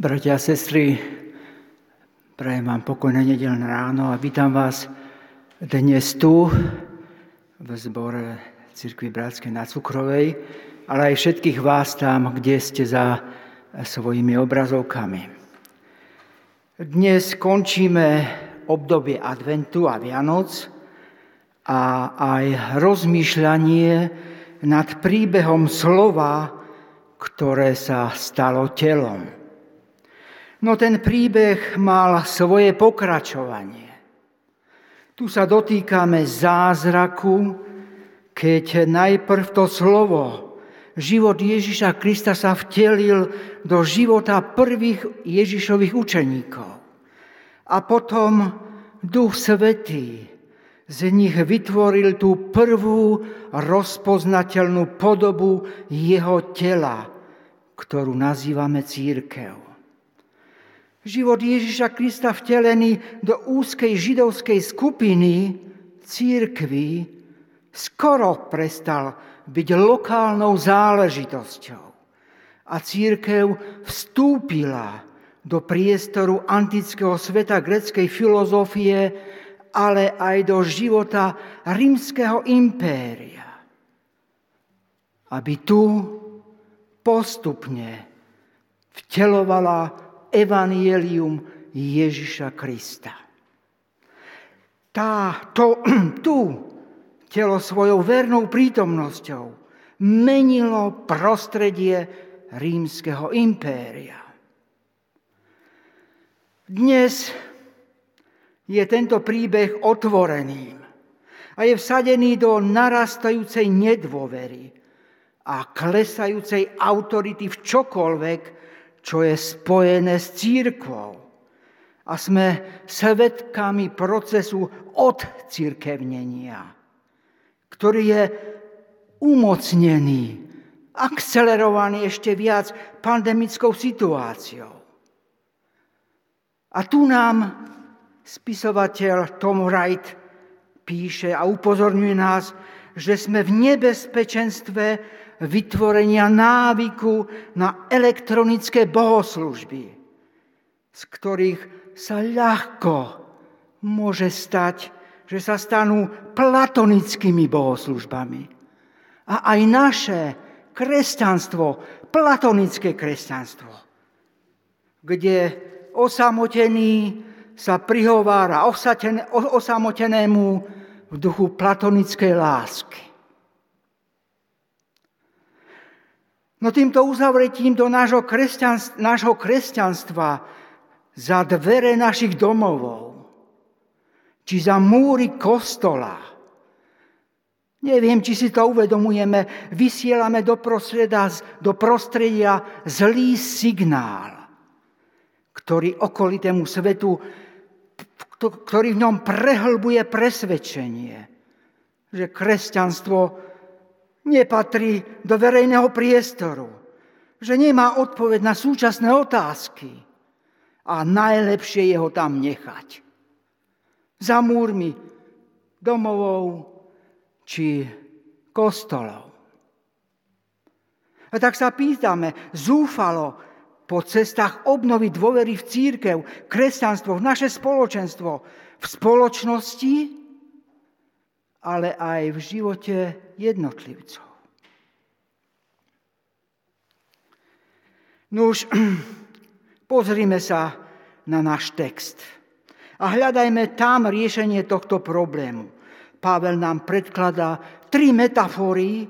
Bratia a sestry, prajem vám pokojné nedelné ráno a vítam vás dnes tu v zbore Cirkvi Bratskej na Cukrovej, ale aj všetkých vás tam, kde ste za svojimi obrazovkami. Dnes končíme obdobie adventu a Vianoc a aj rozmýšľanie nad príbehom slova, ktoré sa stalo telom. No ten príbeh mal svoje pokračovanie. Tu sa dotýkame zázraku, keď najprv to slovo, život Ježiša Krista sa vtelil do života prvých Ježišových učeníkov. A potom Duch Svetý z nich vytvoril tú prvú rozpoznateľnú podobu jeho tela, ktorú nazývame církev. Život Ježiša Krista vtelený do úzkej židovskej skupiny církvy skoro prestal byť lokálnou záležitosťou. A církev vstúpila do priestoru antického sveta greckej filozofie, ale aj do života rímskeho impéria. Aby tu postupne vtelovala evanielium Ježiša Krista. Tá, to, tu telo svojou vernou prítomnosťou menilo prostredie rímskeho impéria. Dnes je tento príbeh otvorený a je vsadený do narastajúcej nedôvery a klesajúcej autority v čokoľvek, čo je spojené s církvou. A sme svetkami procesu odcirkevnenia, ktorý je umocnený, akcelerovaný ešte viac pandemickou situáciou. A tu nám spisovateľ Tom Wright píše a upozorňuje nás, že sme v nebezpečenstve vytvorenia návyku na elektronické bohoslužby, z ktorých sa ľahko môže stať, že sa stanú platonickými bohoslužbami. A aj naše kresťanstvo, platonické kresťanstvo, kde osamotený sa prihovára osamotenému v duchu platonickej lásky. No týmto uzavretím do nášho, kresťanstva, nášho kresťanstva za dvere našich domovov, či za múry kostola, neviem, či si to uvedomujeme, vysielame do, do prostredia zlý signál, ktorý okolitému svetu, ktorý v ňom prehlbuje presvedčenie, že kresťanstvo nepatrí do verejného priestoru, že nemá odpoveď na súčasné otázky a najlepšie je ho tam nechať. Za múrmi domovou či kostolov. A tak sa pýtame, zúfalo po cestách obnovy dôvery v církev, kresťanstvo, v naše spoločenstvo, v spoločnosti, ale aj v živote jednotlivcov. No už pozrime sa na náš text a hľadajme tam riešenie tohto problému. Pavel nám predkladá tri metafory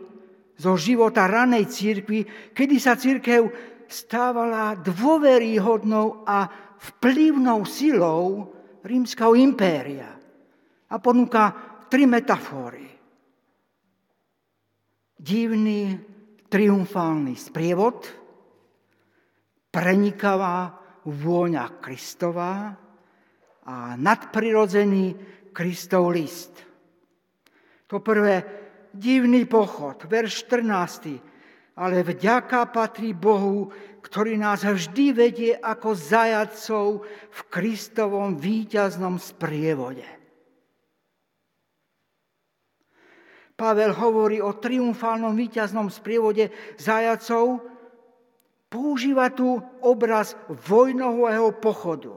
zo života ranej církvy, kedy sa církev stávala dôveryhodnou a vplyvnou silou rímskeho impéria. A ponúka tri metafóry. Divný triumfálny sprievod, prenikavá vôňa Kristová a nadprirodzený Kristov list. To prvé, divný pochod, verš 14. Ale vďaka patrí Bohu, ktorý nás vždy vedie ako zajacov v Kristovom víťaznom sprievode. Pavel hovorí o triumfálnom víťaznom sprievode zajacov, používa tu obraz vojnového pochodu.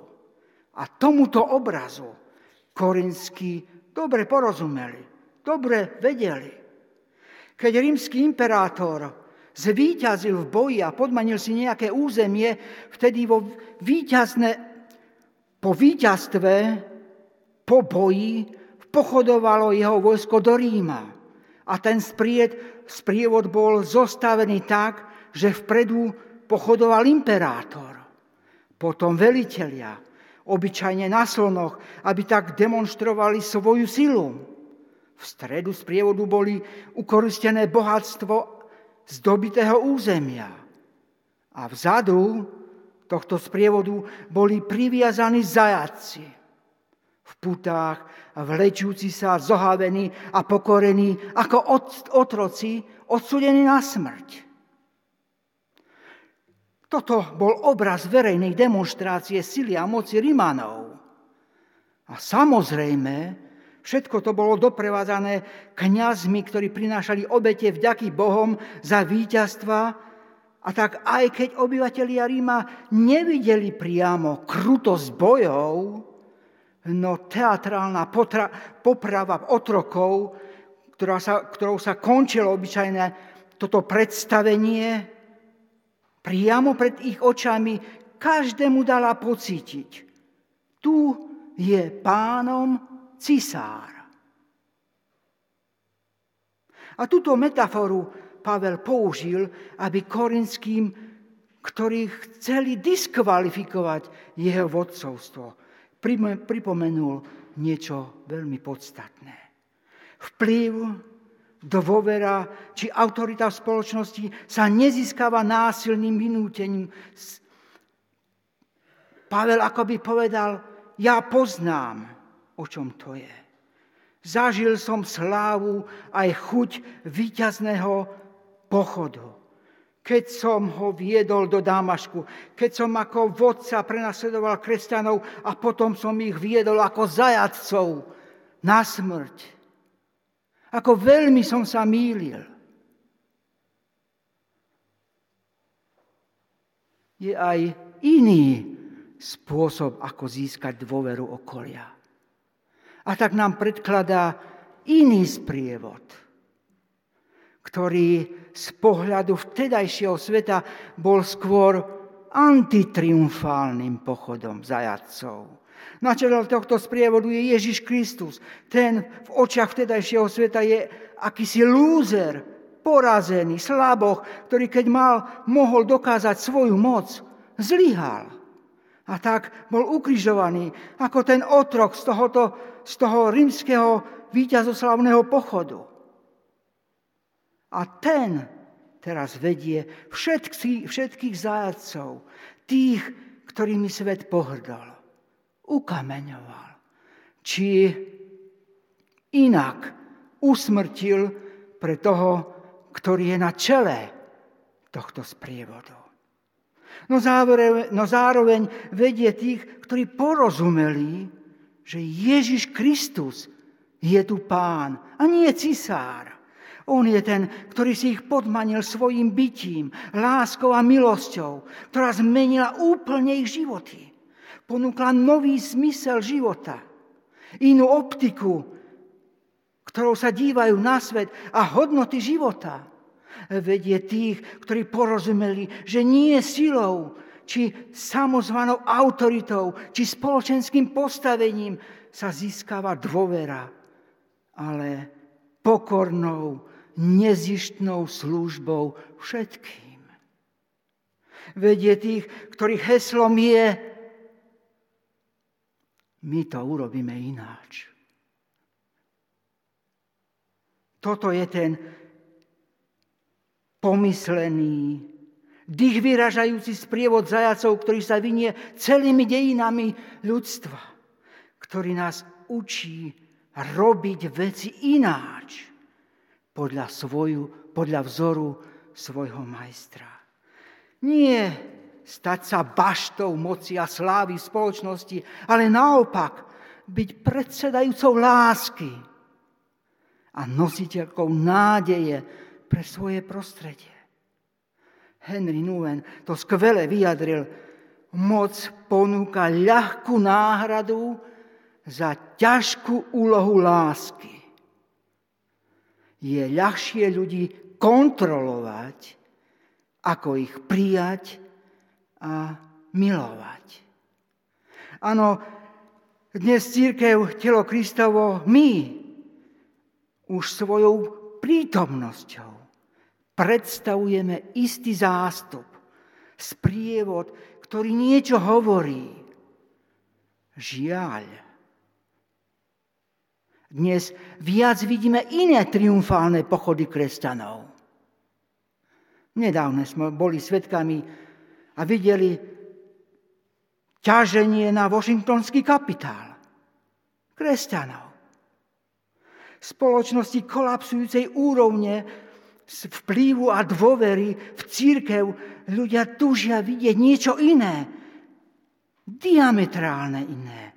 A tomuto obrazu korinskí dobre porozumeli, dobre vedeli. Keď rímsky imperátor zvíťazil v boji a podmanil si nejaké územie, vtedy vo víťazne, po víťazstve, po boji, pochodovalo jeho vojsko do Ríma. A ten spried, sprievod bol zostavený tak, že vpredu pochodoval imperátor. Potom velitelia, obyčajne na slonoch, aby tak demonstrovali svoju silu. V stredu sprievodu boli ukoristené bohatstvo z dobitého územia. A vzadu tohto sprievodu boli priviazaní zajatci. V putách, vlečúci sa, zohavení a pokorení ako otroci odsudení na smrť. Toto bol obraz verejnej demonstrácie sily a moci Rimanov. A samozrejme, všetko to bolo doprevádzané kňazmi, ktorí prinášali obete vďaky Bohom za víťazstva. A tak aj keď obyvatelia Ríma nevideli priamo krutosť bojov, no teatrálna potra, poprava otrokov, ktorá sa, ktorou sa končilo obyčajné toto predstavenie, priamo pred ich očami každému dala pocítiť. Tu je pánom cisár. A túto metaforu Pavel použil, aby korinským, ktorí chceli diskvalifikovať jeho vodcovstvo, pripomenul niečo veľmi podstatné. Vplyv dôvera či autorita v spoločnosti sa nezískava násilným vynútením. Pavel akoby povedal, ja poznám, o čom to je. Zažil som slávu aj chuť víťazného pochodu. Keď som ho viedol do Damašku, keď som ako vodca prenasledoval kresťanov a potom som ich viedol ako zajadcov na smrť. Ako veľmi som sa mýlil. Je aj iný spôsob, ako získať dôveru okolia. A tak nám predkladá iný sprievod, ktorý z pohľadu vtedajšieho sveta bol skôr antitriumfálnym pochodom zajadcov na čele tohto sprievodu je Ježiš Kristus. Ten v očiach vtedajšieho sveta je akýsi lúzer, porazený, slaboch, ktorý keď mal, mohol dokázať svoju moc, zlyhal. A tak bol ukrižovaný ako ten otrok z, tohoto, z toho rímskeho víťazoslavného pochodu. A ten teraz vedie všetkých, všetkých zajacov, tých, ktorými svet pohrdol ukameňoval. Či inak usmrtil pre toho, ktorý je na čele tohto sprievodu. No zároveň, no zároveň vedie tých, ktorí porozumeli, že Ježiš Kristus je tu pán a nie cisár. On je ten, ktorý si ich podmanil svojim bytím, láskou a milosťou, ktorá zmenila úplne ich životy ponúkla nový zmysel života, inú optiku, ktorou sa dívajú na svet a hodnoty života. Vedie tých, ktorí porozumeli, že nie silou, či samozvanou autoritou, či spoločenským postavením sa získava dôvera, ale pokornou, nezištnou službou všetkým. Vedie tých, ktorých heslom je my to urobíme ináč. Toto je ten pomyslený, dých vyražajúci sprievod zajacov, ktorý sa vynie celými dejinami ľudstva, ktorý nás učí robiť veci ináč podľa, svoju, podľa vzoru svojho majstra. Nie stať sa baštou moci a slávy v spoločnosti, ale naopak byť predsedajúcou lásky a nositeľkou nádeje pre svoje prostredie. Henry Nguyen to skvele vyjadril. Moc ponúka ľahkú náhradu za ťažkú úlohu lásky. Je ľahšie ľudí kontrolovať, ako ich prijať a milovať. Áno, dnes církev, telo Kristovo, my už svojou prítomnosťou predstavujeme istý zástup, sprievod, ktorý niečo hovorí. Žiaľ. Dnes viac vidíme iné triumfálne pochody kresťanov. Nedávne sme boli svetkami a videli ťaženie na Washingtonský kapitál. Kresťanov. Spoločnosti kolapsujúcej úrovne vplyvu a dôvery v církev ľudia tužia vidieť niečo iné, diametrálne iné.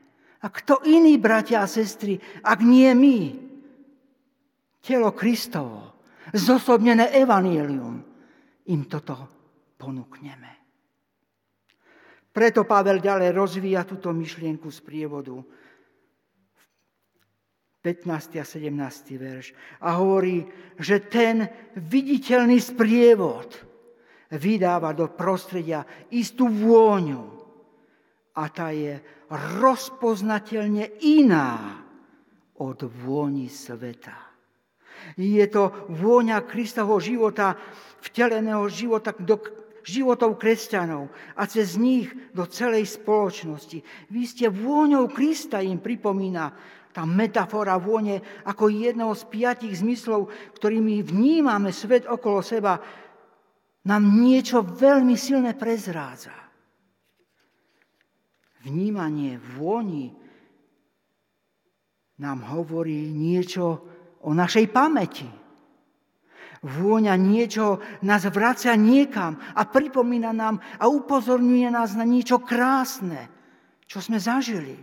A kto iný, bratia a sestry, ak nie my? Telo Kristovo, zosobnené evanílium, im toto ponúkneme. Preto Pavel ďalej rozvíja túto myšlienku z prievodu 15. a 17. verš. A hovorí, že ten viditeľný sprievod vydáva do prostredia istú vôňu. A tá je rozpoznateľne iná od vôni sveta. Je to vôňa Kristovho života, vteleného života do životov kresťanov a cez nich do celej spoločnosti. Vy ste vôňou Krista, im pripomína tá metafora vône ako jedného z piatich zmyslov, ktorými vnímame svet okolo seba, nám niečo veľmi silné prezrádza. Vnímanie vôni nám hovorí niečo o našej pamäti. Vôňa niečo nás vracia niekam a pripomína nám a upozorňuje nás na niečo krásne, čo sme zažili.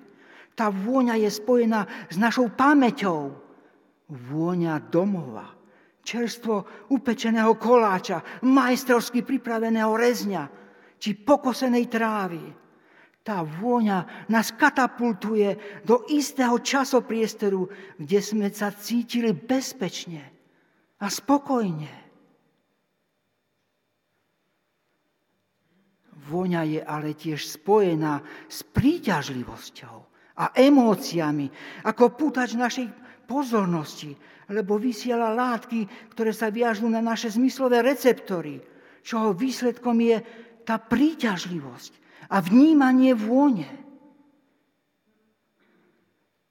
Tá vôňa je spojená s našou pamäťou. Vôňa domova, čerstvo upečeného koláča, majstrovsky pripraveného rezňa či pokosenej trávy. Tá vôňa nás katapultuje do istého časopriestoru, kde sme sa cítili bezpečne a spokojne. Vôňa je ale tiež spojená s príťažlivosťou a emóciami, ako pútač našej pozornosti, lebo vysiela látky, ktoré sa viažú na naše zmyslové receptory, čoho výsledkom je tá príťažlivosť a vnímanie vône.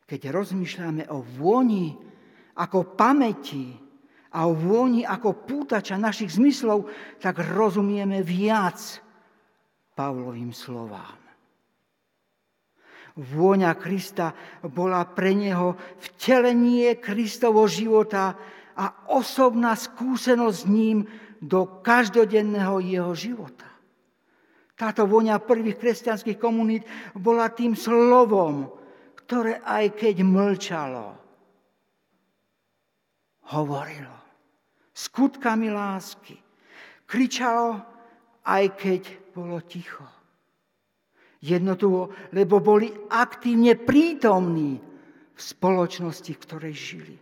Keď rozmýšľame o vôni ako pamäti a o vôni ako pútača našich zmyslov, tak rozumieme viac Pavlovým slovám. Vôňa Krista bola pre neho vtelenie Kristovo života a osobná skúsenosť s ním do každodenného jeho života. Táto vôňa prvých kresťanských komunít bola tým slovom, ktoré aj keď mlčalo, hovorilo skutkami lásky. Kričalo, aj keď bolo ticho. Jednotuvo, lebo boli aktívne prítomní v spoločnosti, v ktorej žili.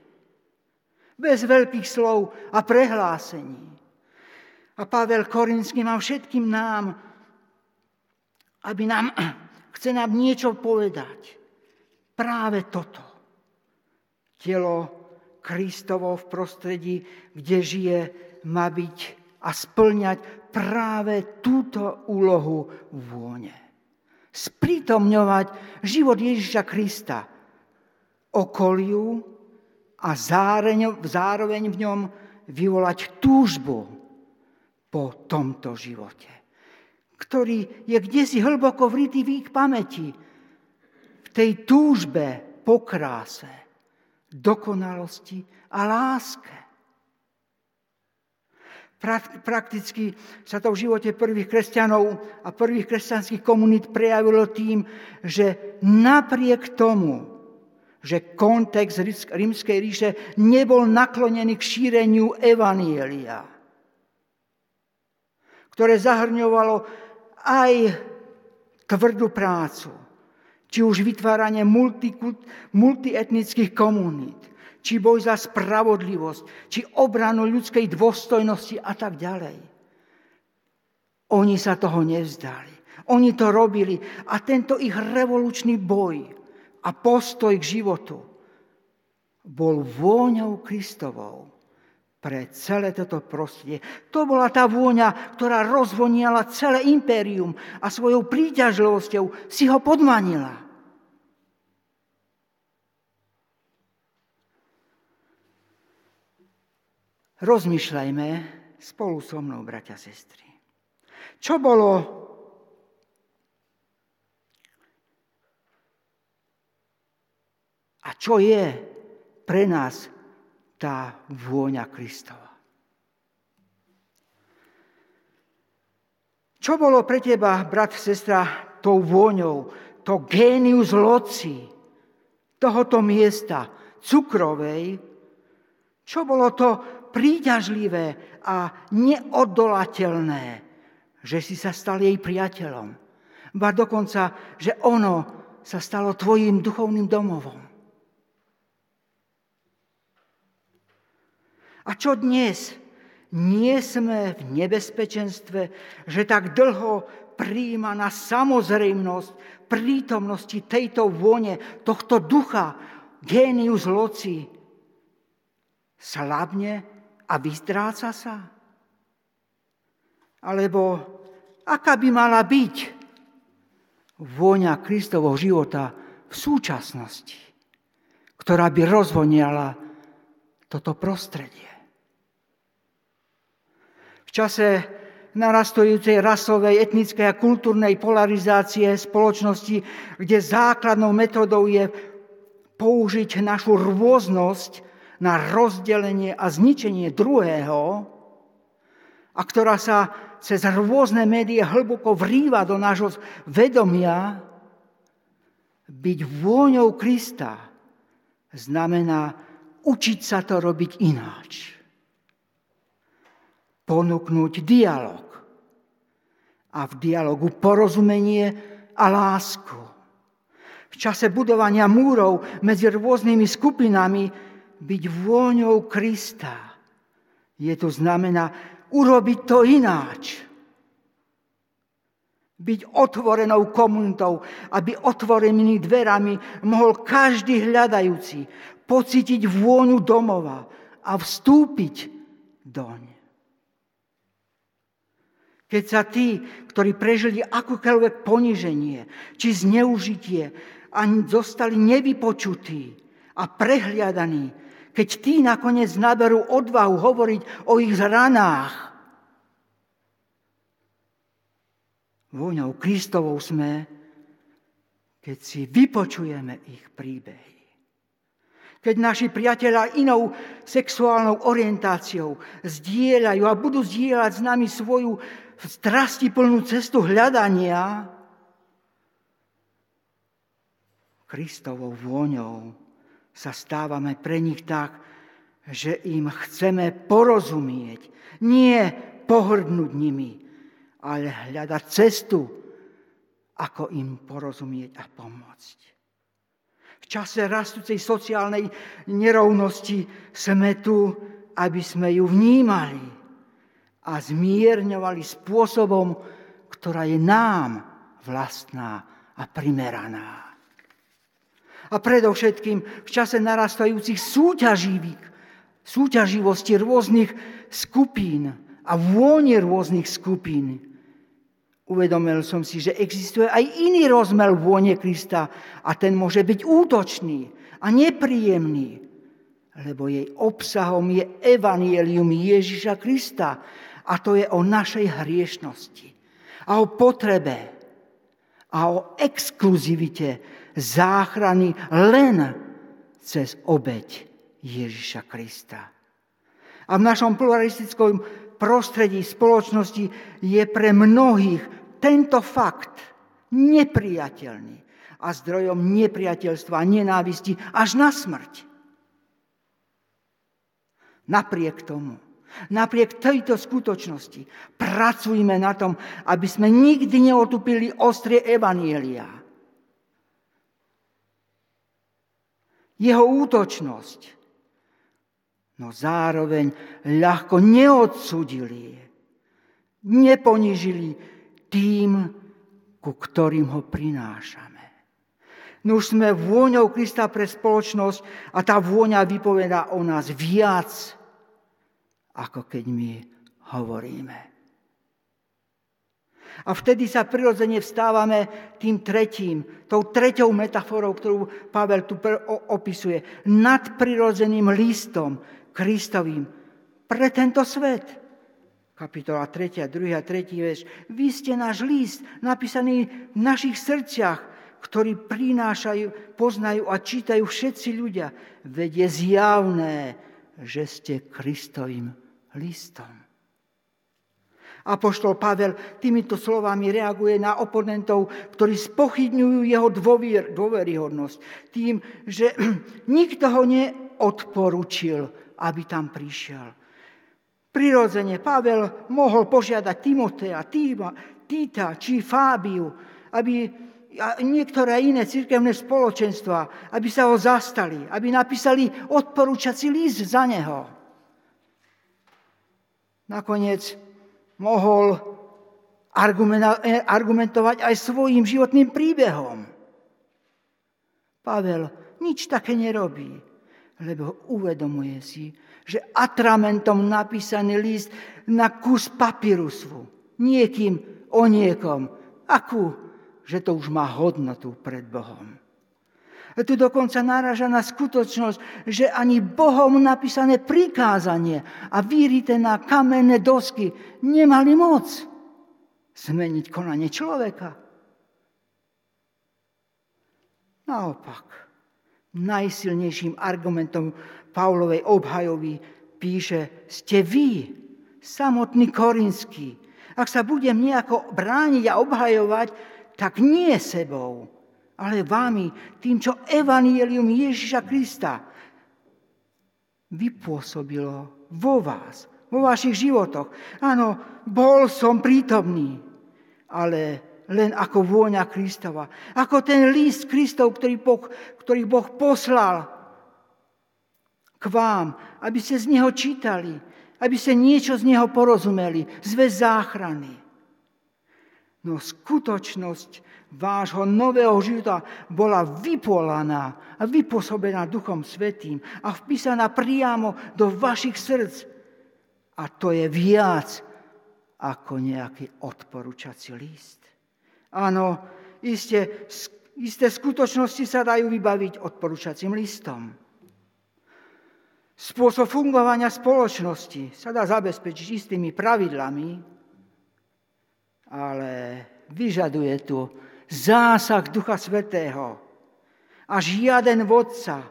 Bez veľkých slov a prehlásení. A Pavel Korinský má všetkým nám, aby nám, chce nám niečo povedať. Práve toto. Telo Kristovo v prostredí, kde žije, má byť a splňať práve túto úlohu vône sprítomňovať život Ježiša Krista okoliu a zároveň v ňom vyvolať túžbu po tomto živote, ktorý je kde si hlboko vrytý v ich pamäti, v tej túžbe po kráse, dokonalosti a láske. Prakticky sa to v živote prvých kresťanov a prvých kresťanských komunít prejavilo tým, že napriek tomu, že kontext rímskej ríše nebol naklonený k šíreniu evanielia. ktoré zahrňovalo aj tvrdú prácu, či už vytváranie multietnických komunít, či boj za spravodlivosť, či obranu ľudskej dôstojnosti a tak ďalej. Oni sa toho nevzdali. Oni to robili a tento ich revolučný boj a postoj k životu bol vôňou Kristovou pre celé toto prostredie. To bola tá vôňa, ktorá rozvoniala celé impérium a svojou príťažlivosťou si ho podmanila. Rozmýšľajme spolu so mnou, bratia a sestry. Čo bolo a čo je pre nás tá vôňa Kristova. Čo bolo pre teba, brat, sestra, tou vôňou, to génius loci tohoto miesta, cukrovej, čo bolo to príťažlivé a neodolateľné, že si sa stal jej priateľom. Ba dokonca, že ono sa stalo tvojim duchovným domovom. A čo dnes? Nie sme v nebezpečenstve, že tak dlho príjma na samozrejmnosť prítomnosti tejto vône, tohto ducha, génius loci, slabne a vyzdráca sa? Alebo aká by mala byť vôňa Kristovho života v súčasnosti, ktorá by rozvoniala toto prostredie? V čase narastojúcej rasovej, etnickej a kultúrnej polarizácie spoločnosti, kde základnou metodou je použiť našu rôznosť na rozdelenie a zničenie druhého, a ktorá sa cez rôzne médiá hlboko vrýva do nášho vedomia, byť vôňou Krista znamená učiť sa to robiť ináč ponúknuť dialog. A v dialogu porozumenie a lásku. V čase budovania múrov medzi rôznymi skupinami byť vôňou Krista. Je to znamená urobiť to ináč. Byť otvorenou komunitou, aby otvorenými dverami mohol každý hľadajúci pocítiť vôňu domova a vstúpiť doň. Keď sa tí, ktorí prežili akokoľvek poniženie či zneužitie, ani zostali nevypočutí a prehliadaní, keď tí nakoniec naberú odvahu hovoriť o ich ranách, vôňou Kristovou sme, keď si vypočujeme ich príbehy. Keď naši priatelia inou sexuálnou orientáciou zdieľajú a budú zdieľať s nami svoju strasti plnú cestu hľadania Kristovou vôňou sa stávame pre nich tak, že im chceme porozumieť, nie pohrdnúť nimi, ale hľadať cestu, ako im porozumieť a pomôcť. V čase rastúcej sociálnej nerovnosti sme tu, aby sme ju vnímali a zmierňovali spôsobom, ktorá je nám vlastná a primeraná. A predovšetkým v čase narastajúcich súťaživých, súťaživosti rôznych skupín a vône rôznych skupín, uvedomil som si, že existuje aj iný rozmer vône Krista a ten môže byť útočný a nepríjemný, lebo jej obsahom je evanielium Ježiša Krista, a to je o našej hriešnosti a o potrebe a o exkluzivite záchrany len cez obeď Ježiša Krista. A v našom pluralistickom prostredí spoločnosti je pre mnohých tento fakt nepriateľný a zdrojom nepriateľstva a nenávisti až na smrť. Napriek tomu, Napriek tejto skutočnosti pracujme na tom, aby sme nikdy neotupili ostrie Evanielia. Jeho útočnosť, no zároveň ľahko neodsudili, neponižili tým, ku ktorým ho prinášame. No už sme vôňou Krista pre spoločnosť a tá vôňa vypoveda o nás viac, ako keď my hovoríme. A vtedy sa prirodzene vstávame tým tretím, tou treťou metaforou, ktorú Pavel tu opisuje, nadprirodzeným listom Kristovým pre tento svet. Kapitola 3, 2 a 3 veš. Vy ste náš list, napísaný v našich srdciach, ktorý prinášajú, poznajú a čítajú všetci ľudia. Veď je zjavné, že ste Kristovým listom. Apoštol Pavel týmito slovami reaguje na oponentov, ktorí spochybňujú jeho dôver, dôveryhodnosť tým, že nikto ho neodporučil, aby tam prišiel. Prirodzene Pavel mohol požiadať Timotea, Týta či Fábiu, aby a niektoré iné cirkevné spoločenstva, aby sa ho zastali, aby napísali odporúčací list za neho. Nakoniec mohol argumentovať aj svojim životným príbehom. Pavel nič také nerobí, lebo uvedomuje si, že atramentom napísaný list na kus papírusu, niekým o niekom, akú že to už má hodnotu pred Bohom. A tu dokonca náraža na skutočnosť, že ani Bohom napísané prikázanie a vyrité na kamenné dosky nemali moc zmeniť konanie človeka. Naopak, najsilnejším argumentom Pavlovej obhajovi píše, ste vy, samotný Korinský. Ak sa budem nejako brániť a obhajovať, tak nie sebou, ale vámi, tým, čo Evangelium Ježiša Krista vypôsobilo vo vás, vo vašich životoch. Áno, bol som prítomný, ale len ako vôňa Kristova. Ako ten list Kristov, ktorý boh, ktorý boh poslal k vám, aby ste z neho čítali, aby ste niečo z neho porozumeli, zväz záchrany. No skutočnosť vášho nového života bola vypolaná a vypôsobená Duchom Svetým a vpísaná priamo do vašich srdc. A to je viac ako nejaký odporúčací list. Áno, isté, isté skutočnosti sa dajú vybaviť odporúčacím listom. Spôsob fungovania spoločnosti sa dá zabezpečiť istými pravidlami, ale vyžaduje tu zásah Ducha Svetého. A žiaden vodca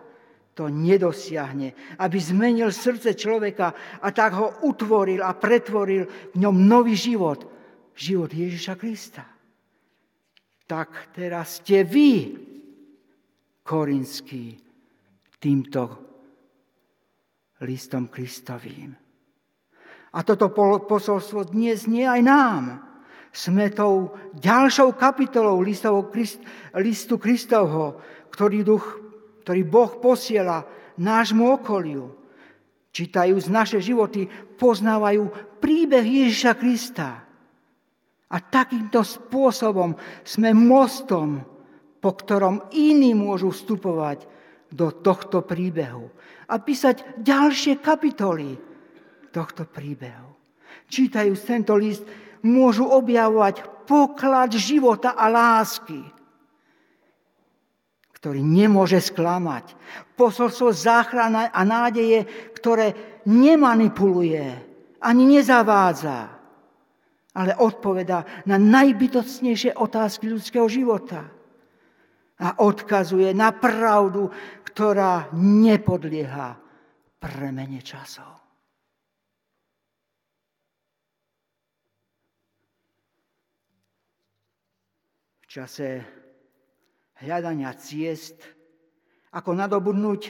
to nedosiahne, aby zmenil srdce človeka a tak ho utvoril a pretvoril v ňom nový život. Život Ježiša Krista. Tak teraz ste vy, korinský, týmto listom Kristovým. A toto posolstvo dnes nie aj nám sme tou ďalšou kapitolou listu Kristovho, ktorý, duch, ktorý Boh posiela nášmu okoliu. Čítajú z naše životy, poznávajú príbeh Ježiša Krista. A takýmto spôsobom sme mostom, po ktorom iní môžu vstupovať do tohto príbehu a písať ďalšie kapitoly tohto príbehu. Čítajú tento list, môžu objavovať poklad života a lásky, ktorý nemôže sklamať. Posolstvo záchrana a nádeje, ktoré nemanipuluje ani nezavádza, ale odpoveda na najbytocnejšie otázky ľudského života a odkazuje na pravdu, ktorá nepodlieha premene časov. Čase hľadania ciest, ako nadobudnúť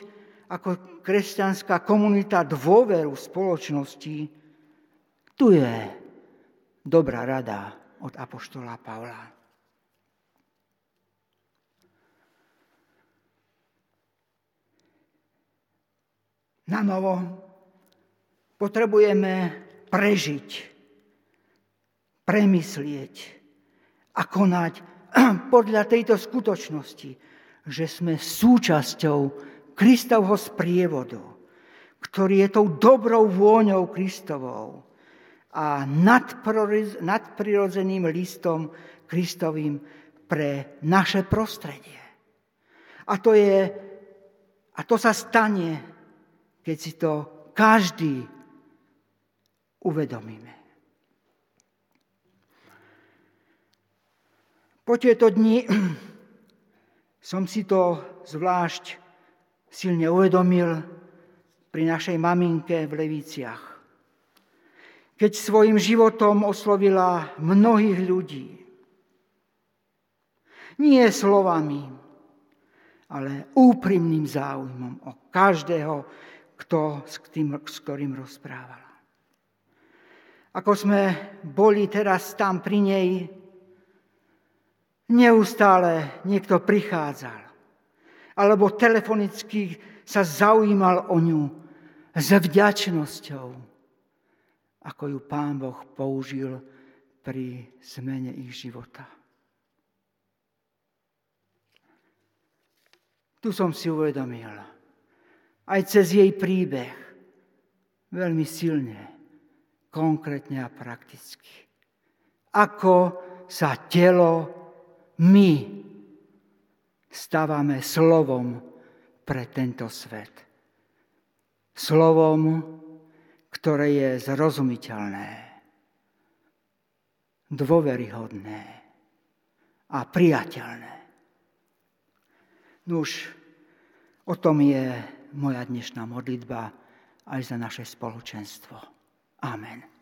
ako kresťanská komunita dôveru spoločnosti, Tu je dobrá rada od Apoštola Pavla. Na novo potrebujeme prežiť, premyslieť a konať podľa tejto skutočnosti, že sme súčasťou Kristovho sprievodu, ktorý je tou dobrou vôňou Kristovou a nadprirodzeným listom Kristovým pre naše prostredie. A to, je, a to sa stane, keď si to každý uvedomíme. Po tieto dni som si to zvlášť silne uvedomil pri našej maminke v Leviciach. Keď svojim životom oslovila mnohých ľudí. Nie slovami, ale úprimným záujmom o každého, kto, s, tým, s ktorým rozprávala. Ako sme boli teraz tam pri nej, neustále niekto prichádzal, alebo telefonicky sa zaujímal o ňu s vďačnosťou, ako ju Pán Boh použil pri zmene ich života. Tu som si uvedomil, aj cez jej príbeh, veľmi silne, konkrétne a prakticky. Ako sa telo my stávame slovom pre tento svet. Slovom, ktoré je zrozumiteľné, dôveryhodné a priateľné. Nuž, o tom je moja dnešná modlitba aj za naše spoločenstvo. Amen.